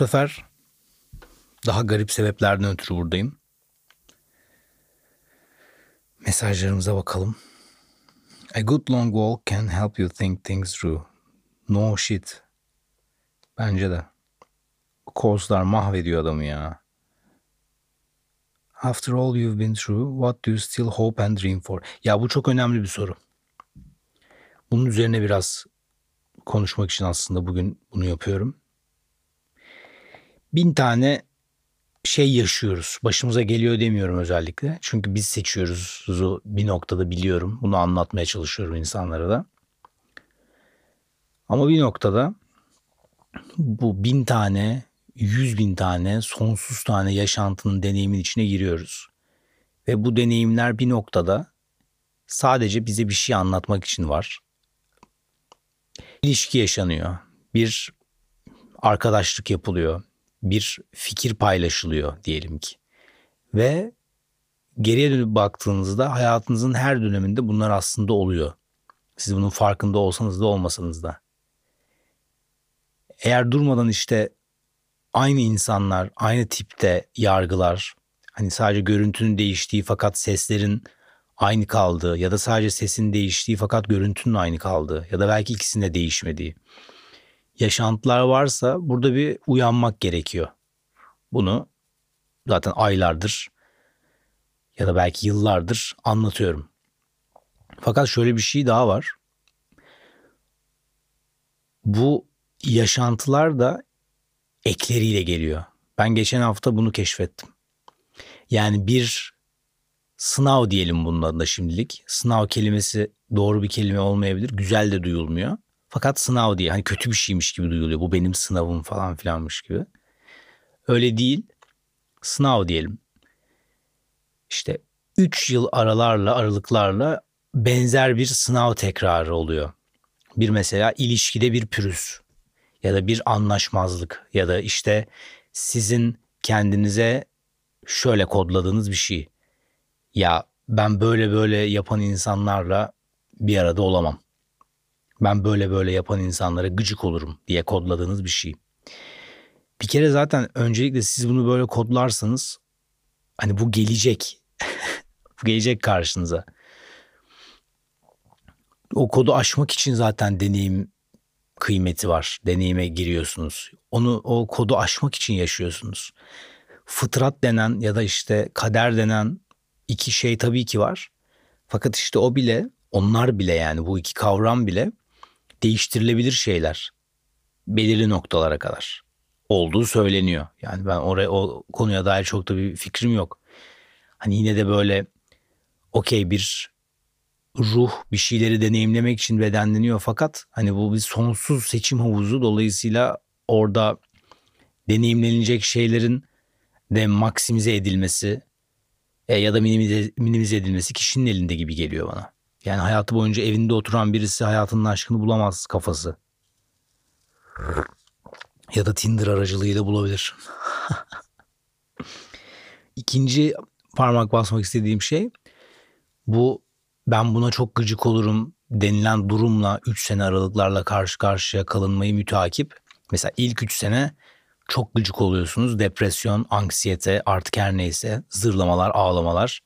sefer daha garip sebeplerden ötürü buradayım. Mesajlarımıza bakalım. A good long walk can help you think things through. No shit. Bence de. Kozlar mahvediyor adamı ya. After all you've been through, what do you still hope and dream for? Ya bu çok önemli bir soru. Bunun üzerine biraz konuşmak için aslında bugün bunu yapıyorum. Bin tane şey yaşıyoruz. Başımıza geliyor demiyorum özellikle. Çünkü biz seçiyoruz bir noktada biliyorum. Bunu anlatmaya çalışıyorum insanlara da. Ama bir noktada bu bin tane, yüz bin tane, sonsuz tane yaşantının deneyimin içine giriyoruz. Ve bu deneyimler bir noktada sadece bize bir şey anlatmak için var. İlişki yaşanıyor. Bir arkadaşlık yapılıyor bir fikir paylaşılıyor diyelim ki. Ve geriye dönüp baktığınızda hayatınızın her döneminde bunlar aslında oluyor. Siz bunun farkında olsanız da olmasanız da. Eğer durmadan işte aynı insanlar, aynı tipte yargılar, hani sadece görüntünün değiştiği fakat seslerin aynı kaldığı ya da sadece sesin değiştiği fakat görüntünün aynı kaldığı ya da belki ikisinde değişmediği yaşantılar varsa burada bir uyanmak gerekiyor. Bunu zaten aylardır ya da belki yıllardır anlatıyorum. Fakat şöyle bir şey daha var. Bu yaşantılar da ekleriyle geliyor. Ben geçen hafta bunu keşfettim. Yani bir sınav diyelim bunun adına şimdilik. Sınav kelimesi doğru bir kelime olmayabilir. Güzel de duyulmuyor. Fakat sınav diye hani kötü bir şeymiş gibi duyuluyor. Bu benim sınavım falan filanmış gibi. Öyle değil. Sınav diyelim. İşte 3 yıl aralarla aralıklarla benzer bir sınav tekrarı oluyor. Bir mesela ilişkide bir pürüz ya da bir anlaşmazlık ya da işte sizin kendinize şöyle kodladığınız bir şey. Ya ben böyle böyle yapan insanlarla bir arada olamam ben böyle böyle yapan insanlara gıcık olurum diye kodladığınız bir şey. Bir kere zaten öncelikle siz bunu böyle kodlarsanız hani bu gelecek. bu gelecek karşınıza. O kodu aşmak için zaten deneyim kıymeti var. Deneyime giriyorsunuz. Onu o kodu aşmak için yaşıyorsunuz. Fıtrat denen ya da işte kader denen iki şey tabii ki var. Fakat işte o bile onlar bile yani bu iki kavram bile değiştirilebilir şeyler belirli noktalara kadar olduğu söyleniyor. Yani ben oraya o konuya dair çok da bir fikrim yok. Hani yine de böyle okey bir ruh bir şeyleri deneyimlemek için bedenleniyor fakat hani bu bir sonsuz seçim havuzu dolayısıyla orada deneyimlenecek şeylerin de maksimize edilmesi e, ya da minimize, minimize edilmesi kişinin elinde gibi geliyor bana. Yani hayatı boyunca evinde oturan birisi hayatının aşkını bulamaz kafası. Ya da Tinder aracılığıyla bulabilir. İkinci parmak basmak istediğim şey bu ben buna çok gıcık olurum denilen durumla 3 sene aralıklarla karşı karşıya kalınmayı müteakip. Mesela ilk 3 sene çok gıcık oluyorsunuz. Depresyon, anksiyete artık her neyse zırlamalar, ağlamalar.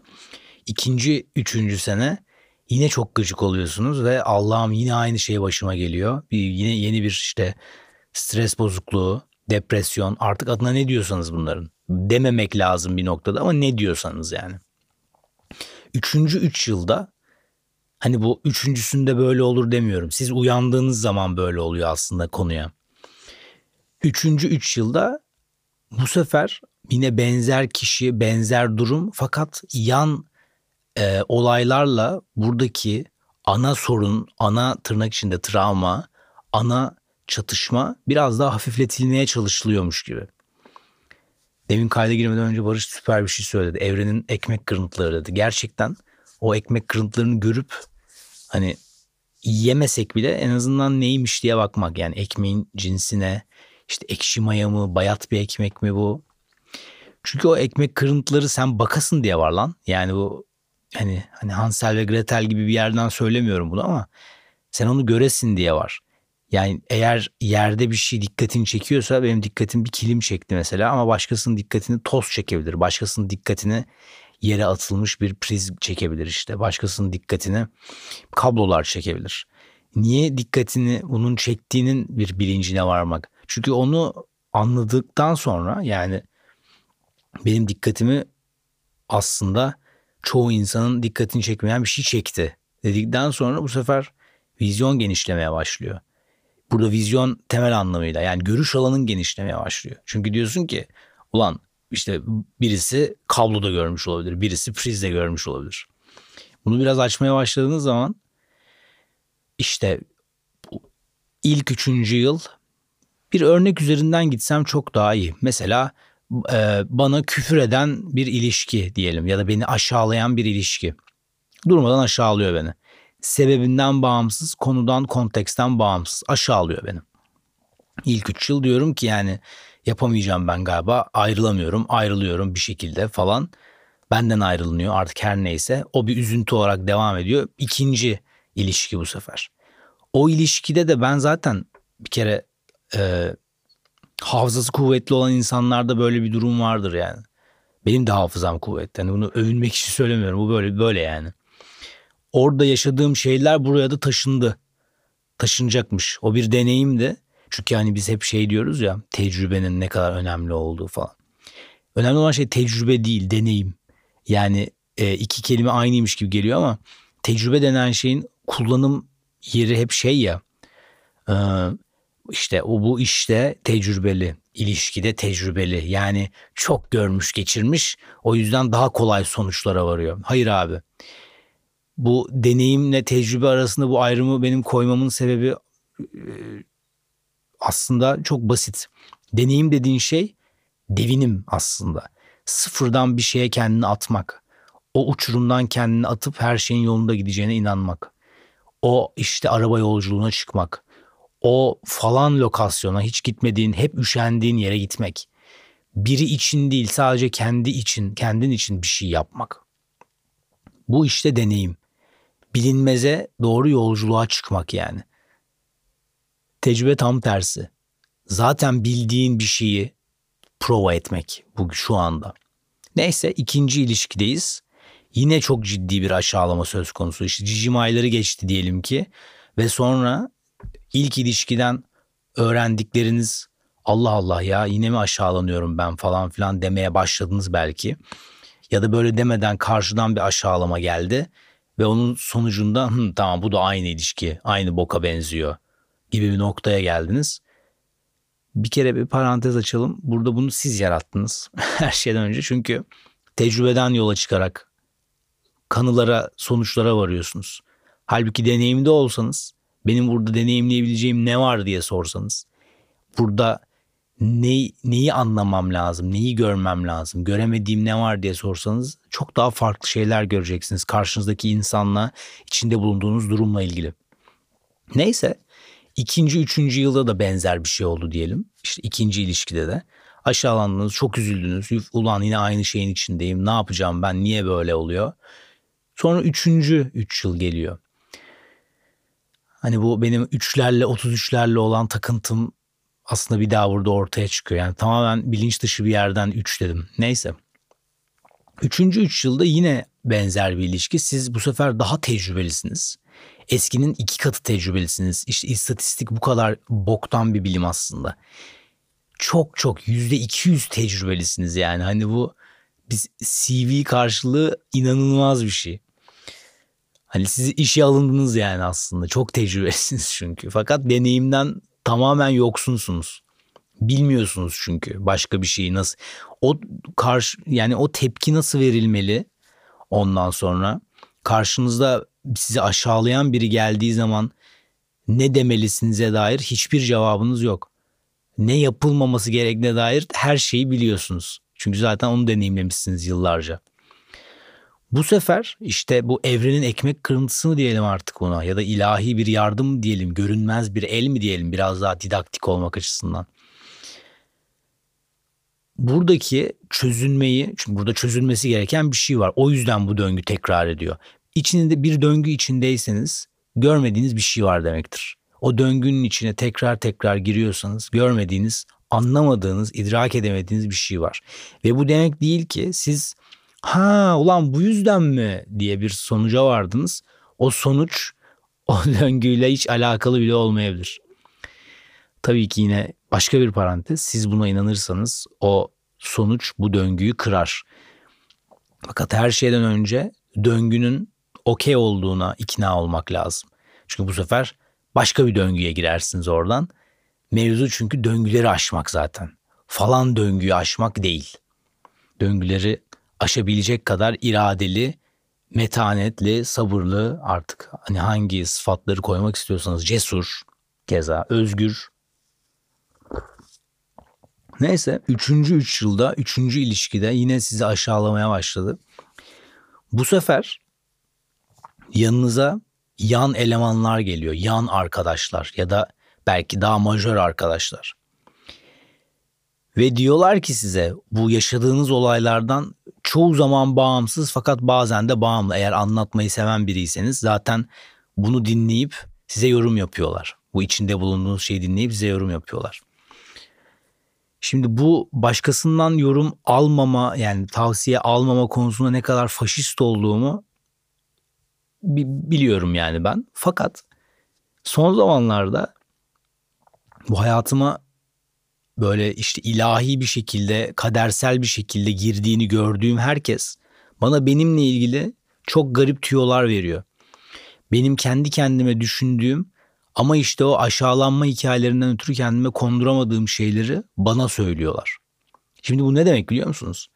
İkinci, üçüncü sene yine çok gıcık oluyorsunuz ve Allah'ım yine aynı şey başıma geliyor. Bir, yine yeni bir işte stres bozukluğu, depresyon artık adına ne diyorsanız bunların. Dememek lazım bir noktada ama ne diyorsanız yani. Üçüncü üç yılda hani bu üçüncüsünde böyle olur demiyorum. Siz uyandığınız zaman böyle oluyor aslında konuya. Üçüncü üç yılda bu sefer yine benzer kişi, benzer durum fakat yan e, olaylarla buradaki ana sorun, ana tırnak içinde travma, ana çatışma biraz daha hafifletilmeye çalışılıyormuş gibi. Demin kayda girmeden önce Barış süper bir şey söyledi. Evrenin ekmek kırıntıları dedi. Gerçekten o ekmek kırıntılarını görüp hani yemesek bile en azından neymiş diye bakmak. Yani ekmeğin cinsine işte ekşi maya mı bayat bir ekmek mi bu? Çünkü o ekmek kırıntıları sen bakasın diye var lan. Yani bu hani hani Hansel ve Gretel gibi bir yerden söylemiyorum bunu ama sen onu göresin diye var. Yani eğer yerde bir şey dikkatini çekiyorsa benim dikkatim bir kilim çekti mesela ama başkasının dikkatini toz çekebilir. Başkasının dikkatini yere atılmış bir priz çekebilir işte. Başkasının dikkatini kablolar çekebilir. Niye dikkatini bunun çektiğinin bir bilincine varmak. Çünkü onu anladıktan sonra yani benim dikkatimi aslında çoğu insanın dikkatini çekmeyen bir şey çekti dedikten sonra bu sefer vizyon genişlemeye başlıyor. Burada vizyon temel anlamıyla yani görüş alanın genişlemeye başlıyor. Çünkü diyorsun ki ulan işte birisi kabloda görmüş olabilir, birisi prizde görmüş olabilir. Bunu biraz açmaya başladığınız zaman işte ilk üçüncü yıl bir örnek üzerinden gitsem çok daha iyi. Mesela e, bana küfür eden bir ilişki diyelim ya da beni aşağılayan bir ilişki. Durmadan aşağılıyor beni. Sebebinden bağımsız, konudan, konteksten bağımsız aşağılıyor beni. İlk üç yıl diyorum ki yani yapamayacağım ben galiba ayrılamıyorum ayrılıyorum bir şekilde falan. Benden ayrılınıyor artık her neyse o bir üzüntü olarak devam ediyor. İkinci ilişki bu sefer. O ilişkide de ben zaten bir kere e, hafızası kuvvetli olan insanlarda böyle bir durum vardır yani. Benim de hafızam kuvvetli. Yani bunu övünmek için söylemiyorum. Bu böyle böyle yani. Orada yaşadığım şeyler buraya da taşındı. Taşınacakmış. O bir deneyimdi. Çünkü hani biz hep şey diyoruz ya tecrübenin ne kadar önemli olduğu falan. Önemli olan şey tecrübe değil deneyim. Yani e, iki kelime aynıymış gibi geliyor ama tecrübe denen şeyin kullanım yeri hep şey ya. E, işte o bu işte tecrübeli, ilişkide tecrübeli. Yani çok görmüş, geçirmiş. O yüzden daha kolay sonuçlara varıyor. Hayır abi. Bu deneyimle tecrübe arasında bu ayrımı benim koymamın sebebi e, aslında çok basit. Deneyim dediğin şey devinim aslında. Sıfırdan bir şeye kendini atmak. O uçurumdan kendini atıp her şeyin yolunda gideceğine inanmak. O işte araba yolculuğuna çıkmak. O falan lokasyona hiç gitmediğin, hep üşendiğin yere gitmek. Biri için değil sadece kendi için, kendin için bir şey yapmak. Bu işte deneyim. Bilinmeze doğru yolculuğa çıkmak yani. Tecrübe tam tersi. Zaten bildiğin bir şeyi prova etmek bu şu anda. Neyse ikinci ilişkideyiz. Yine çok ciddi bir aşağılama söz konusu. İşte cicim ayları geçti diyelim ki ve sonra ilk ilişkiden öğrendikleriniz Allah Allah ya yine mi aşağılanıyorum ben falan filan demeye başladınız belki. Ya da böyle demeden karşıdan bir aşağılama geldi ve onun sonucunda Hı, tamam bu da aynı ilişki aynı boka benziyor gibi bir noktaya geldiniz. Bir kere bir parantez açalım. Burada bunu siz yarattınız her şeyden önce. Çünkü tecrübeden yola çıkarak kanılara, sonuçlara varıyorsunuz. Halbuki deneyimde olsanız, benim burada deneyimleyebileceğim ne var diye sorsanız, burada ne, neyi anlamam lazım, neyi görmem lazım, göremediğim ne var diye sorsanız çok daha farklı şeyler göreceksiniz karşınızdaki insanla, içinde bulunduğunuz durumla ilgili. Neyse İkinci, üçüncü yılda da benzer bir şey oldu diyelim. İşte ikinci ilişkide de aşağılandınız, çok üzüldünüz. Ulan yine aynı şeyin içindeyim. Ne yapacağım ben? Niye böyle oluyor? Sonra üçüncü üç yıl geliyor. Hani bu benim üçlerle, otuz üçlerle olan takıntım aslında bir daha burada ortaya çıkıyor. Yani tamamen bilinç dışı bir yerden üç dedim. Neyse. Üçüncü üç yılda yine benzer bir ilişki. Siz bu sefer daha tecrübelisiniz eskinin iki katı tecrübelisiniz. İşte istatistik bu kadar boktan bir bilim aslında. Çok çok yüzde iki yüz tecrübelisiniz yani. Hani bu biz CV karşılığı inanılmaz bir şey. Hani sizi işe alındınız yani aslında. Çok tecrübelisiniz çünkü. Fakat deneyimden tamamen yoksunsunuz. Bilmiyorsunuz çünkü başka bir şeyi nasıl o karşı yani o tepki nasıl verilmeli ondan sonra karşınızda sizi aşağılayan biri geldiği zaman ne demelisinize dair hiçbir cevabınız yok. Ne yapılmaması gerektiğine dair her şeyi biliyorsunuz. Çünkü zaten onu deneyimlemişsiniz yıllarca. Bu sefer işte bu evrenin ekmek kırıntısını diyelim artık ona ya da ilahi bir yardım diyelim, görünmez bir el mi diyelim biraz daha didaktik olmak açısından. Buradaki çözülmeyi, çünkü burada çözülmesi gereken bir şey var. O yüzden bu döngü tekrar ediyor içinde bir döngü içindeyseniz görmediğiniz bir şey var demektir. o döngünün içine tekrar tekrar giriyorsanız görmediğiniz, anlamadığınız, idrak edemediğiniz bir şey var. Ve bu demek değil ki siz ha ulan bu yüzden mi diye bir sonuca vardınız. O sonuç o döngüyle hiç alakalı bile olmayabilir. Tabii ki yine başka bir parantez siz buna inanırsanız o sonuç bu döngüyü kırar. Fakat her şeyden önce döngünün okey olduğuna ikna olmak lazım. Çünkü bu sefer başka bir döngüye girersiniz oradan. Mevzu çünkü döngüleri aşmak zaten. Falan döngüyü aşmak değil. Döngüleri aşabilecek kadar iradeli, metanetli, sabırlı artık hani hangi sıfatları koymak istiyorsanız cesur, keza özgür. Neyse üçüncü üç yılda, üçüncü ilişkide yine sizi aşağılamaya başladı. Bu sefer yanınıza yan elemanlar geliyor, yan arkadaşlar ya da belki daha majör arkadaşlar. Ve diyorlar ki size bu yaşadığınız olaylardan çoğu zaman bağımsız fakat bazen de bağımlı. Eğer anlatmayı seven biriyseniz zaten bunu dinleyip size yorum yapıyorlar. Bu içinde bulunduğunuz şeyi dinleyip size yorum yapıyorlar. Şimdi bu başkasından yorum almama yani tavsiye almama konusunda ne kadar faşist olduğumu biliyorum yani ben. Fakat son zamanlarda bu hayatıma böyle işte ilahi bir şekilde, kadersel bir şekilde girdiğini gördüğüm herkes bana benimle ilgili çok garip tüyolar veriyor. Benim kendi kendime düşündüğüm ama işte o aşağılanma hikayelerinden ötürü kendime konduramadığım şeyleri bana söylüyorlar. Şimdi bu ne demek biliyor musunuz?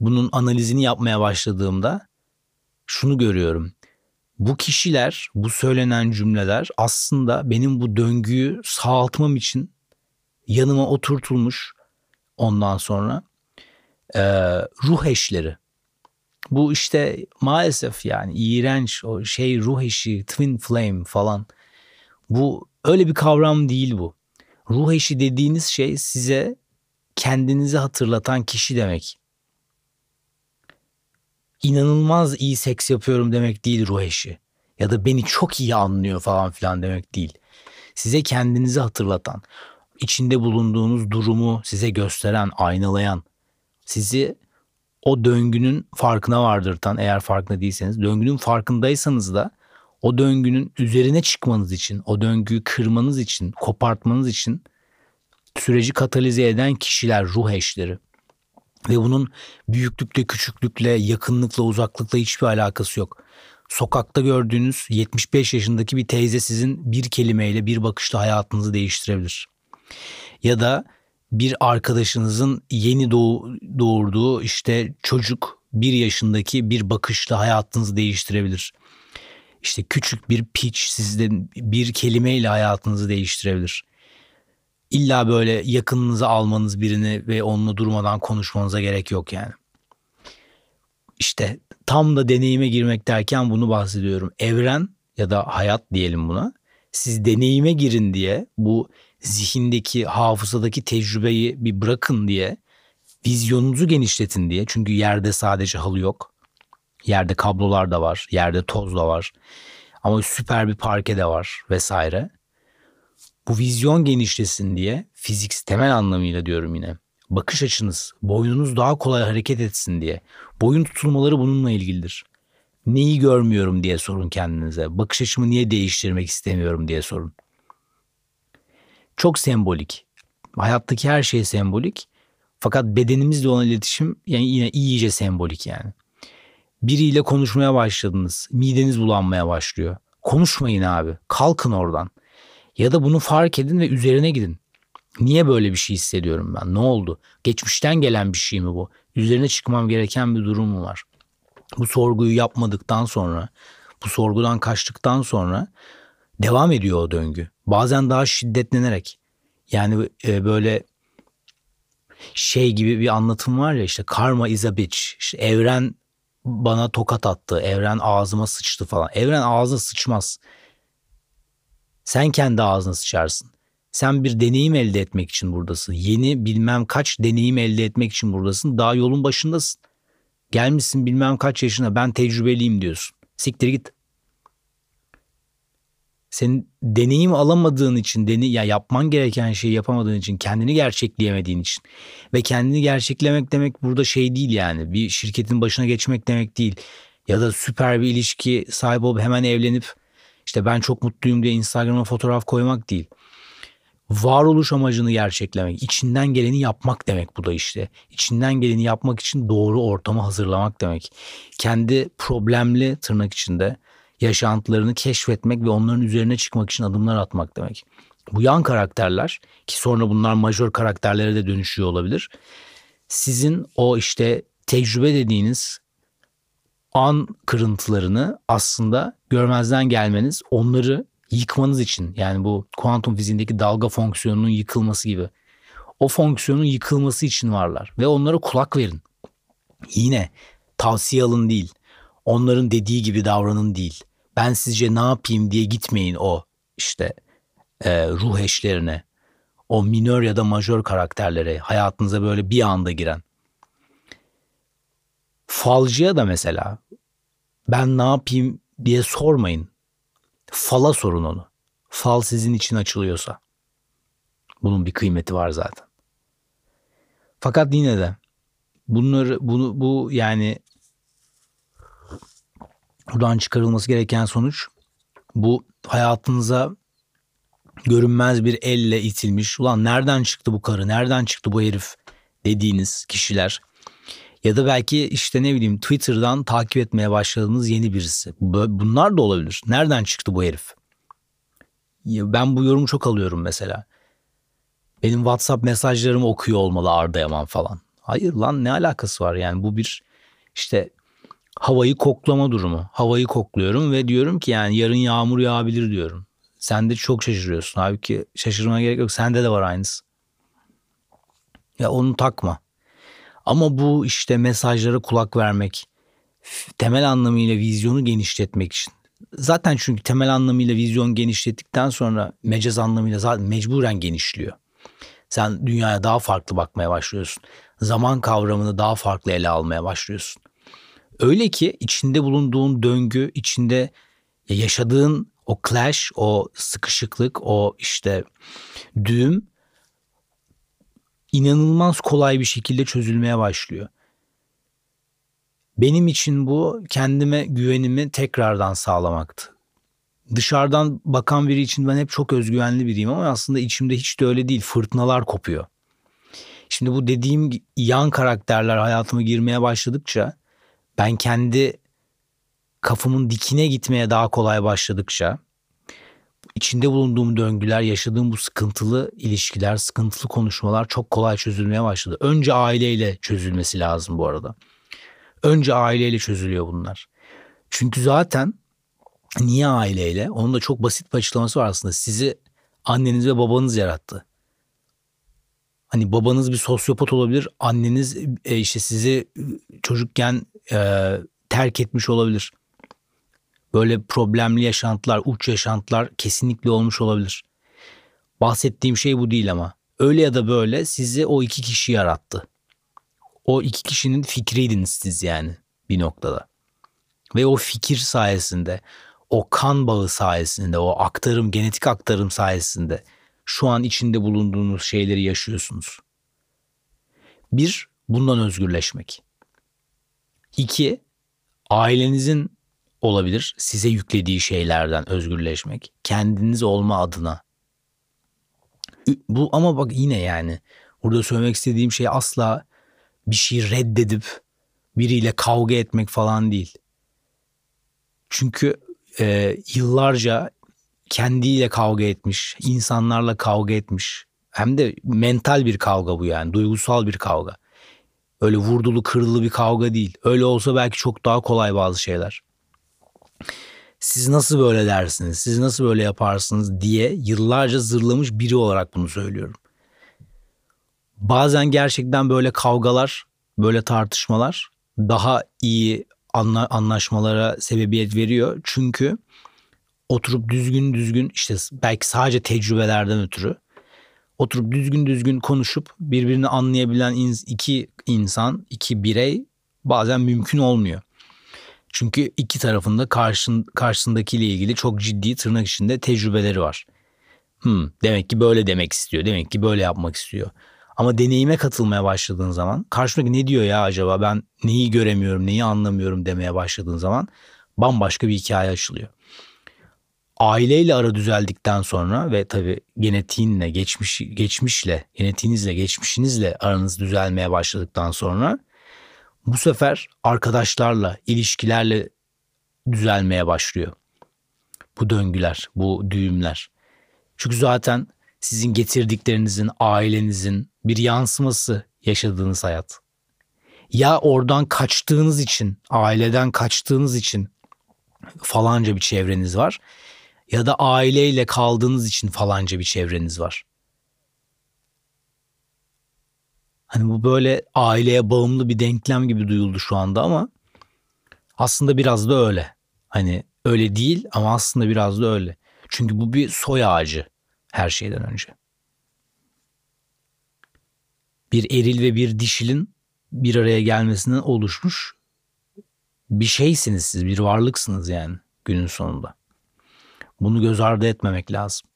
Bunun analizini yapmaya başladığımda şunu görüyorum. Bu kişiler, bu söylenen cümleler aslında benim bu döngüyü sağaltmam için yanıma oturtulmuş ondan sonra e, ruh eşleri. Bu işte maalesef yani iğrenç o şey ruh eşi, twin flame falan. Bu öyle bir kavram değil bu. Ruh eşi dediğiniz şey size kendinizi hatırlatan kişi demek. İnanılmaz iyi seks yapıyorum demek değil ruh eşi. Ya da beni çok iyi anlıyor falan filan demek değil. Size kendinizi hatırlatan, içinde bulunduğunuz durumu size gösteren, aynalayan, sizi o döngünün farkına vardırtan eğer farkında değilseniz, döngünün farkındaysanız da o döngünün üzerine çıkmanız için, o döngüyü kırmanız için, kopartmanız için süreci katalize eden kişiler, ruh eşleri. Ve bunun büyüklükle, küçüklükle, yakınlıkla, uzaklıkla hiçbir alakası yok. Sokakta gördüğünüz 75 yaşındaki bir teyze sizin bir kelimeyle, bir bakışla hayatınızı değiştirebilir ya da bir arkadaşınızın yeni doğ, doğurduğu işte çocuk bir yaşındaki bir bakışla hayatınızı değiştirebilir. İşte küçük bir piç sizde bir kelimeyle hayatınızı değiştirebilir. İlla böyle yakınınıza almanız birini ve onunla durmadan konuşmanıza gerek yok yani. İşte tam da deneyime girmek derken bunu bahsediyorum. Evren ya da hayat diyelim buna. Siz deneyime girin diye bu zihindeki, hafızadaki tecrübeyi bir bırakın diye, vizyonunuzu genişletin diye. Çünkü yerde sadece halı yok. Yerde kablolar da var, yerde toz da var. Ama süper bir parke de var vesaire. Bu vizyon genişlesin diye fizik temel anlamıyla diyorum yine. Bakış açınız, boynunuz daha kolay hareket etsin diye. Boyun tutulmaları bununla ilgilidir. Neyi görmüyorum diye sorun kendinize. Bakış açımı niye değiştirmek istemiyorum diye sorun çok sembolik. Hayattaki her şey sembolik. Fakat bedenimizle olan iletişim yani yine iyice sembolik yani. Biriyle konuşmaya başladınız. Mideniz bulanmaya başlıyor. Konuşmayın abi. Kalkın oradan. Ya da bunu fark edin ve üzerine gidin. Niye böyle bir şey hissediyorum ben? Ne oldu? Geçmişten gelen bir şey mi bu? Üzerine çıkmam gereken bir durum mu var? Bu sorguyu yapmadıktan sonra, bu sorgudan kaçtıktan sonra devam ediyor o döngü. Bazen daha şiddetlenerek. Yani e, böyle şey gibi bir anlatım var ya işte karma is a bitch. İşte evren bana tokat attı. Evren ağzıma sıçtı falan. Evren ağzına sıçmaz. Sen kendi ağzına sıçarsın. Sen bir deneyim elde etmek için buradasın. Yeni bilmem kaç deneyim elde etmek için buradasın. Daha yolun başındasın. Gelmişsin bilmem kaç yaşına ben tecrübeliyim diyorsun. Siktir git. Senin deneyim alamadığın için, deni ya yapman gereken şeyi yapamadığın için, kendini gerçekleyemediğin için ve kendini gerçeklemek demek burada şey değil yani. Bir şirketin başına geçmek demek değil. Ya da süper bir ilişki sahibi olup hemen evlenip işte ben çok mutluyum diye Instagram'a fotoğraf koymak değil. Varoluş amacını gerçeklemek, içinden geleni yapmak demek bu da işte. İçinden geleni yapmak için doğru ortamı hazırlamak demek. Kendi problemli tırnak içinde yaşantılarını keşfetmek ve onların üzerine çıkmak için adımlar atmak demek. Bu yan karakterler ki sonra bunlar majör karakterlere de dönüşüyor olabilir. Sizin o işte tecrübe dediğiniz an kırıntılarını aslında görmezden gelmeniz, onları yıkmanız için yani bu kuantum fiziğindeki dalga fonksiyonunun yıkılması gibi. O fonksiyonun yıkılması için varlar ve onlara kulak verin. Yine tavsiye alın değil. Onların dediği gibi davranın değil ben sizce ne yapayım diye gitmeyin o işte e, ruh eşlerine. O minör ya da majör karakterlere hayatınıza böyle bir anda giren. Falcıya da mesela ben ne yapayım diye sormayın. Fala sorun onu. Fal sizin için açılıyorsa. Bunun bir kıymeti var zaten. Fakat yine de bunları bunu bu yani buradan çıkarılması gereken sonuç bu hayatınıza görünmez bir elle itilmiş. Ulan nereden çıktı bu karı, nereden çıktı bu herif dediğiniz kişiler. Ya da belki işte ne bileyim Twitter'dan takip etmeye başladığınız yeni birisi. Bunlar da olabilir. Nereden çıktı bu herif? Ben bu yorumu çok alıyorum mesela. Benim WhatsApp mesajlarımı okuyor olmalı Arda Yaman falan. Hayır lan ne alakası var yani bu bir işte havayı koklama durumu. Havayı kokluyorum ve diyorum ki yani yarın yağmur yağabilir diyorum. Sen de çok şaşırıyorsun. Halbuki şaşırmana gerek yok. Sende de var aynısı. Ya onu takma. Ama bu işte mesajlara kulak vermek, temel anlamıyla vizyonu genişletmek için. Zaten çünkü temel anlamıyla vizyon genişlettikten sonra mecaz anlamıyla zaten mecburen genişliyor. Sen dünyaya daha farklı bakmaya başlıyorsun. Zaman kavramını daha farklı ele almaya başlıyorsun. Öyle ki içinde bulunduğun döngü, içinde yaşadığın o clash, o sıkışıklık, o işte düğüm inanılmaz kolay bir şekilde çözülmeye başlıyor. Benim için bu kendime güvenimi tekrardan sağlamaktı. Dışarıdan bakan biri için ben hep çok özgüvenli biriyim ama aslında içimde hiç de öyle değil. Fırtınalar kopuyor. Şimdi bu dediğim yan karakterler hayatıma girmeye başladıkça ben kendi kafamın dikine gitmeye daha kolay başladıkça içinde bulunduğum döngüler, yaşadığım bu sıkıntılı ilişkiler, sıkıntılı konuşmalar çok kolay çözülmeye başladı. Önce aileyle çözülmesi lazım bu arada. Önce aileyle çözülüyor bunlar. Çünkü zaten niye aileyle? Onun da çok basit bir açıklaması var aslında. Sizi anneniz ve babanız yarattı. Hani babanız bir sosyopat olabilir. Anneniz e, işte sizi çocukken e, terk etmiş olabilir. Böyle problemli yaşantılar, uç yaşantılar kesinlikle olmuş olabilir. Bahsettiğim şey bu değil ama. Öyle ya da böyle sizi o iki kişi yarattı. O iki kişinin fikriydiniz siz yani bir noktada. Ve o fikir sayesinde, o kan bağı sayesinde, o aktarım, genetik aktarım sayesinde şu an içinde bulunduğunuz şeyleri yaşıyorsunuz. Bir, bundan özgürleşmek. İki, ailenizin olabilir size yüklediği şeylerden özgürleşmek. Kendiniz olma adına. Bu ama bak yine yani burada söylemek istediğim şey asla bir şey reddedip biriyle kavga etmek falan değil. Çünkü e, yıllarca kendiyle kavga etmiş, insanlarla kavga etmiş. Hem de mental bir kavga bu yani, duygusal bir kavga. Öyle vurdulu kırılı bir kavga değil. Öyle olsa belki çok daha kolay bazı şeyler. Siz nasıl böyle dersiniz, siz nasıl böyle yaparsınız diye yıllarca zırlamış biri olarak bunu söylüyorum. Bazen gerçekten böyle kavgalar, böyle tartışmalar daha iyi anla, anlaşmalara sebebiyet veriyor. Çünkü oturup düzgün düzgün işte belki sadece tecrübelerden ötürü oturup düzgün düzgün konuşup birbirini anlayabilen iki insan, iki birey bazen mümkün olmuyor. Çünkü iki tarafında karşın, karşısındakiyle ilgili çok ciddi tırnak içinde tecrübeleri var. Hmm, demek ki böyle demek istiyor. Demek ki böyle yapmak istiyor. Ama deneyime katılmaya başladığın zaman karşımdaki ne diyor ya acaba ben neyi göremiyorum, neyi anlamıyorum demeye başladığın zaman bambaşka bir hikaye açılıyor. Aileyle ara düzeldikten sonra ve tabii genetiğinle, geçmiş, geçmişle, genetiğinizle, geçmişinizle aranız düzelmeye başladıktan sonra bu sefer arkadaşlarla, ilişkilerle düzelmeye başlıyor. Bu döngüler, bu düğümler. Çünkü zaten sizin getirdiklerinizin, ailenizin bir yansıması yaşadığınız hayat. Ya oradan kaçtığınız için, aileden kaçtığınız için falanca bir çevreniz var ya da aileyle kaldığınız için falanca bir çevreniz var. Hani bu böyle aileye bağımlı bir denklem gibi duyuldu şu anda ama aslında biraz da öyle. Hani öyle değil ama aslında biraz da öyle. Çünkü bu bir soy ağacı her şeyden önce. Bir eril ve bir dişilin bir araya gelmesinden oluşmuş bir şeysiniz siz, bir varlıksınız yani günün sonunda. Bunu göz ardı etmemek lazım.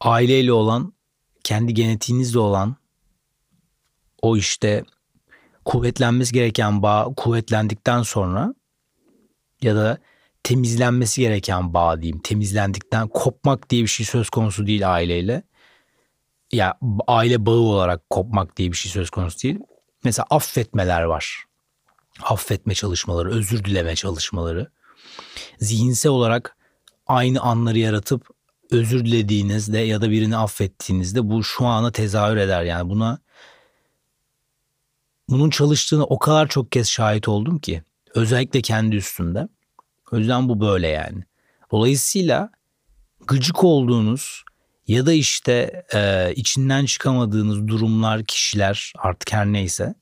Aileyle olan, kendi genetiğinizle olan o işte kuvvetlenmesi gereken bağ kuvvetlendikten sonra ya da temizlenmesi gereken bağ diyeyim. Temizlendikten kopmak diye bir şey söz konusu değil aileyle. Ya aile bağı olarak kopmak diye bir şey söz konusu değil. Mesela affetmeler var. Affetme çalışmaları, özür dileme çalışmaları. Zihinsel olarak aynı anları yaratıp özür dilediğinizde ya da birini affettiğinizde bu şu ana tezahür eder. Yani buna bunun çalıştığını o kadar çok kez şahit oldum ki. Özellikle kendi üstümde. O yüzden bu böyle yani. Dolayısıyla gıcık olduğunuz ya da işte e, içinden çıkamadığınız durumlar, kişiler artık her neyse.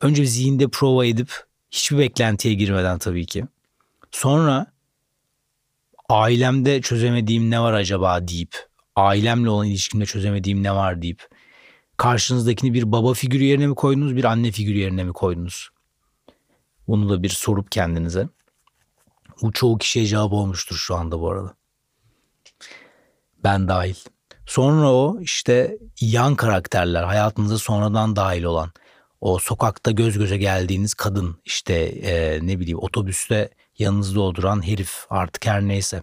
Önce zihinde prova edip hiçbir beklentiye girmeden tabii ki. Sonra ailemde çözemediğim ne var acaba deyip, ailemle olan ilişkimde çözemediğim ne var deyip karşınızdakini bir baba figürü yerine mi koydunuz, bir anne figürü yerine mi koydunuz? Bunu da bir sorup kendinize. Bu çoğu kişiye cevap olmuştur şu anda bu arada. Ben dahil. Sonra o işte yan karakterler, hayatınıza sonradan dahil olan o sokakta göz göze geldiğiniz kadın işte e, ne bileyim otobüste yanınızda oturan herif artık her neyse.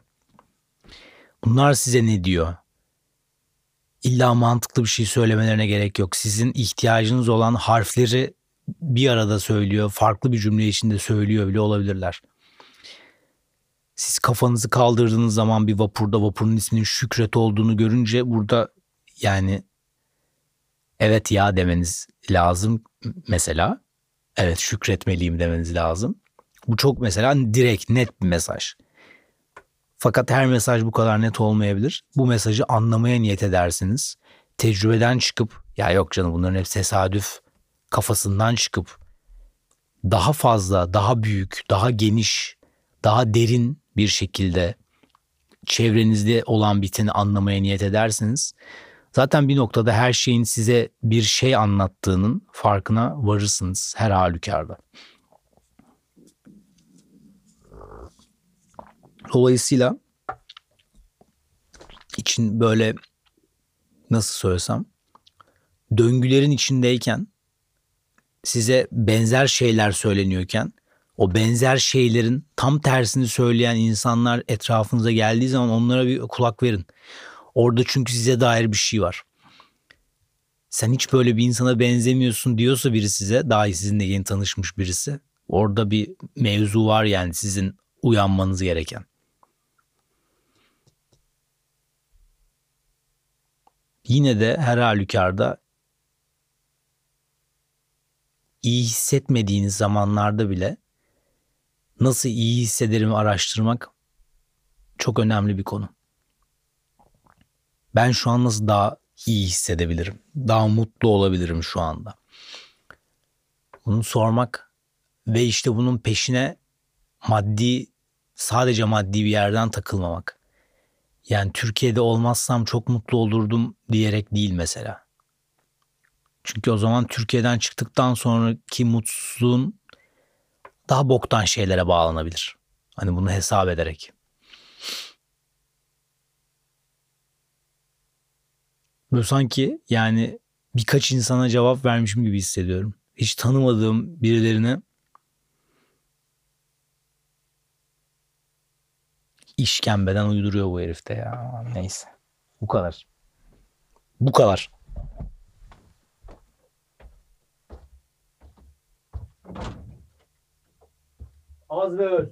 Bunlar size ne diyor? İlla mantıklı bir şey söylemelerine gerek yok. Sizin ihtiyacınız olan harfleri bir arada söylüyor. Farklı bir cümle içinde söylüyor bile olabilirler. Siz kafanızı kaldırdığınız zaman bir vapurda vapurun isminin Şükret olduğunu görünce burada yani evet ya demeniz lazım mesela. Evet şükretmeliyim demeniz lazım. Bu çok mesela direkt net bir mesaj. Fakat her mesaj bu kadar net olmayabilir. Bu mesajı anlamaya niyet edersiniz. Tecrübeden çıkıp ya yok canım bunların hepsi tesadüf kafasından çıkıp daha fazla, daha büyük, daha geniş, daha derin bir şekilde çevrenizde olan biteni anlamaya niyet edersiniz. Zaten bir noktada her şeyin size bir şey anlattığının farkına varırsınız her halükarda. Dolayısıyla için böyle nasıl söylesem döngülerin içindeyken size benzer şeyler söyleniyorken o benzer şeylerin tam tersini söyleyen insanlar etrafınıza geldiği zaman onlara bir kulak verin. Orada çünkü size dair bir şey var. Sen hiç böyle bir insana benzemiyorsun diyorsa biri size, daha sizinle yeni tanışmış birisi. Orada bir mevzu var yani sizin uyanmanız gereken. Yine de her halükarda iyi hissetmediğiniz zamanlarda bile nasıl iyi hissederimi araştırmak çok önemli bir konu. Ben şu an nasıl daha iyi hissedebilirim? Daha mutlu olabilirim şu anda? Bunu sormak ve işte bunun peşine maddi sadece maddi bir yerden takılmamak. Yani Türkiye'de olmazsam çok mutlu olurdum diyerek değil mesela. Çünkü o zaman Türkiye'den çıktıktan sonraki mutsuzluğun daha boktan şeylere bağlanabilir. Hani bunu hesap ederek. Böyle sanki yani birkaç insana cevap vermişim gibi hissediyorum. Hiç tanımadığım birilerine işkembeden uyduruyor bu herifte ya. Neyse. Bu kadar. Bu kadar. Az ve öz.